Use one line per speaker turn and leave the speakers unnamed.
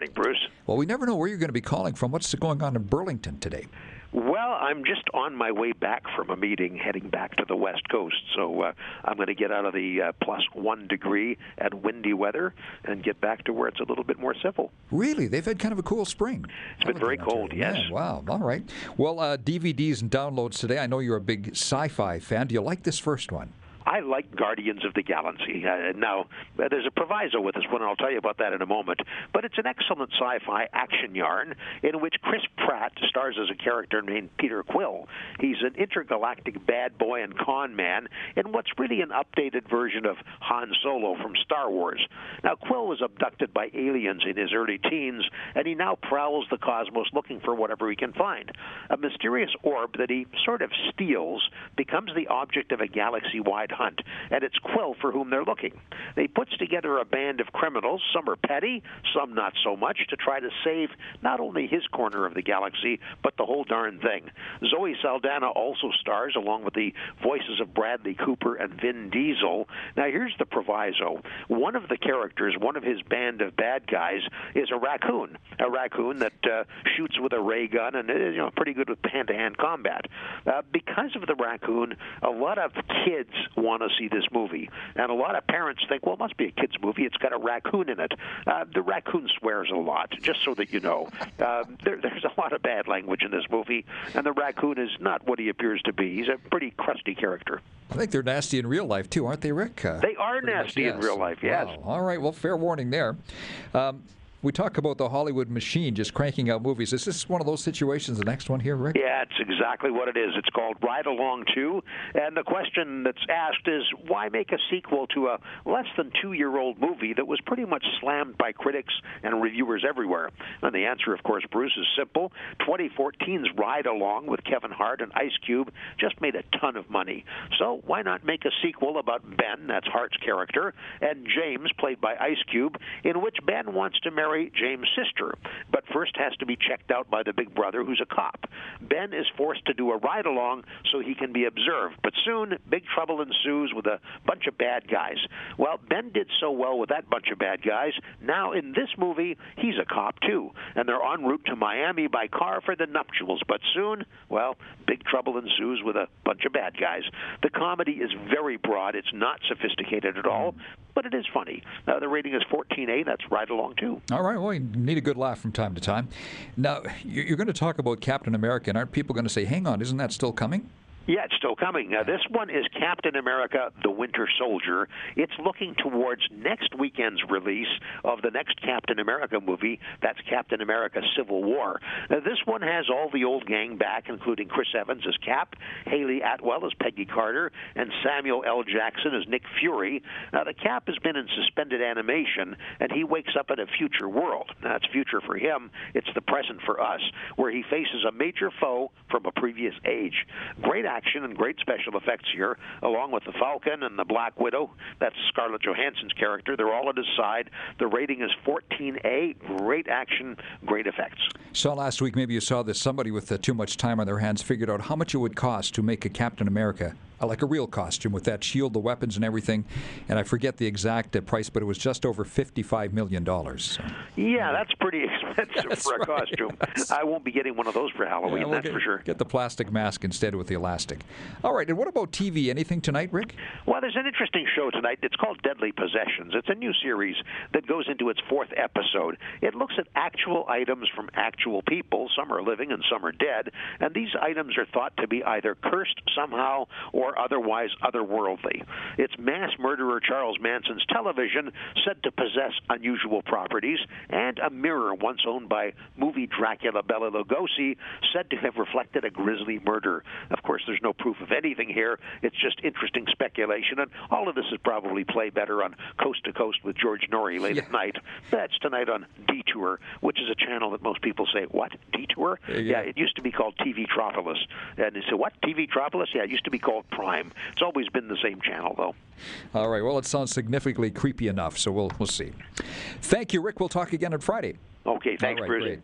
morning, Bruce.
Well, we never know where you're going to be calling from. What's going on in Burlington today?
Well, I'm just on my way back from a meeting heading back to the West Coast. So uh, I'm going to get out of the uh, plus one degree and windy weather and get back to where it's a little bit more civil.
Really? They've had kind of a cool spring.
It's been very cold, yes.
Yeah, wow. All right. Well, uh, DVDs and downloads today. I know you're a big sci fi fan. Do you like this first one?
I like Guardians of the Galaxy. Uh, now, uh, there's a proviso with this one, and I'll tell you about that in a moment. But it's an excellent sci-fi action yarn in which Chris Pratt stars as a character named Peter Quill. He's an intergalactic bad boy and con man in what's really an updated version of Han Solo from Star Wars. Now, Quill was abducted by aliens in his early teens, and he now prowls the cosmos looking for whatever he can find. A mysterious orb that he sort of steals becomes the object of a galaxy-wide hunt, and it's Quill for whom they're looking. They puts together a band of criminals, some are petty, some not so much, to try to save not only his corner of the galaxy, but the whole darn thing. Zoe Saldana also stars, along with the voices of Bradley Cooper and Vin Diesel. Now, here's the proviso. One of the characters, one of his band of bad guys, is a raccoon, a raccoon that uh, shoots with a ray gun and is you know, pretty good with hand-to-hand combat. Uh, because of the raccoon, a lot of kids want to see this movie. And a lot of parents think, well, it must be a kid's movie. It's got a raccoon in it. Uh, the raccoon swears a lot, just so that you know. Uh, there, there's a lot of bad language in this movie, and the raccoon is not what he appears to be. He's a pretty crusty character.
I think they're nasty in real life, too, aren't they, Rick?
Uh, they are nasty much, yes. in real life, yes.
Wow. All right, well, fair warning there. Um, we talk about the Hollywood machine just cranking out movies. Is this one of those situations, the next one here, Rick?
Yeah, it's exactly what it is. It's called Ride Along 2. And the question that's asked is why make a sequel to a less than two year old movie that was pretty much slammed by critics and reviewers everywhere? And the answer, of course, Bruce, is simple. 2014's Ride Along with Kevin Hart and Ice Cube just made a ton of money. So why not make a sequel about Ben, that's Hart's character, and James, played by Ice Cube, in which Ben wants to marry marry James' sister, but first has to be checked out by the big brother who's a cop. Ben is forced to do a ride along so he can be observed, but soon big trouble ensues with a bunch of bad guys. Well, Ben did so well with that bunch of bad guys. Now in this movie, he's a cop too, and they're en route to Miami by car for the nuptials. But soon, well, big trouble ensues with a bunch of bad guys. The comedy is very broad. It's not sophisticated at all, but it is funny. Uh, the rating is 14A. That's Ride Along 2.
All right. Well, you need a good laugh from time to time. Now, you're going to talk about Captain America, and aren't people going to say, "Hang on, isn't that still coming?"
Yeah, it's still coming. Uh, this one is Captain America the Winter Soldier. It's looking towards next weekend's release of the next Captain America movie. That's Captain America Civil War. Now, this one has all the old gang back, including Chris Evans as Cap, Hayley Atwell as Peggy Carter, and Samuel L. Jackson as Nick Fury. Now, the Cap has been in suspended animation, and he wakes up in a future world. Now, it's future for him, it's the present for us, where he faces a major foe from a previous age. Great action and great special effects here, along with the Falcon and the Black Widow. That's Scarlett Johansson's character. They're all at his side. The rating is 14A. Great action, great effects.
Saw last week, maybe you saw this, somebody with uh, too much time on their hands figured out how much it would cost to make a Captain America like a real costume with that shield, the weapons, and everything. And I forget the exact uh, price, but it was just over $55 million. So.
Yeah, that's pretty expensive that's for a right, costume. I won't be getting one of those for Halloween, yeah, we'll that's
get,
for sure.
Get the plastic mask instead with the elastic. All right, and what about TV? Anything tonight, Rick?
Well, there's an interesting show tonight. It's called Deadly Possessions. It's a new series that goes into its fourth episode. It looks at actual items from actual people. Some are living and some are dead. And these items are thought to be either cursed somehow or or otherwise otherworldly. It's mass murderer Charles Manson's television said to possess unusual properties, and a mirror once owned by movie Dracula Bela Lugosi said to have reflected a grisly murder. Of course, there's no proof of anything here. It's just interesting speculation, and all of this is probably play better on Coast to Coast with George Noory late yeah. at night. That's tonight on DTOUR, which is a channel that most people say, "What DTOUR?" Yeah, yeah it used to be called TV Tropolis, and they say, "What TV Tropolis?" Yeah, it used to be called Prime. It's always been the same channel, though.
All right. Well, it sounds significantly creepy enough, so we'll we'll see. Thank you, Rick. We'll talk again on Friday.
Okay. Thanks,
right,
Bruce.
Great.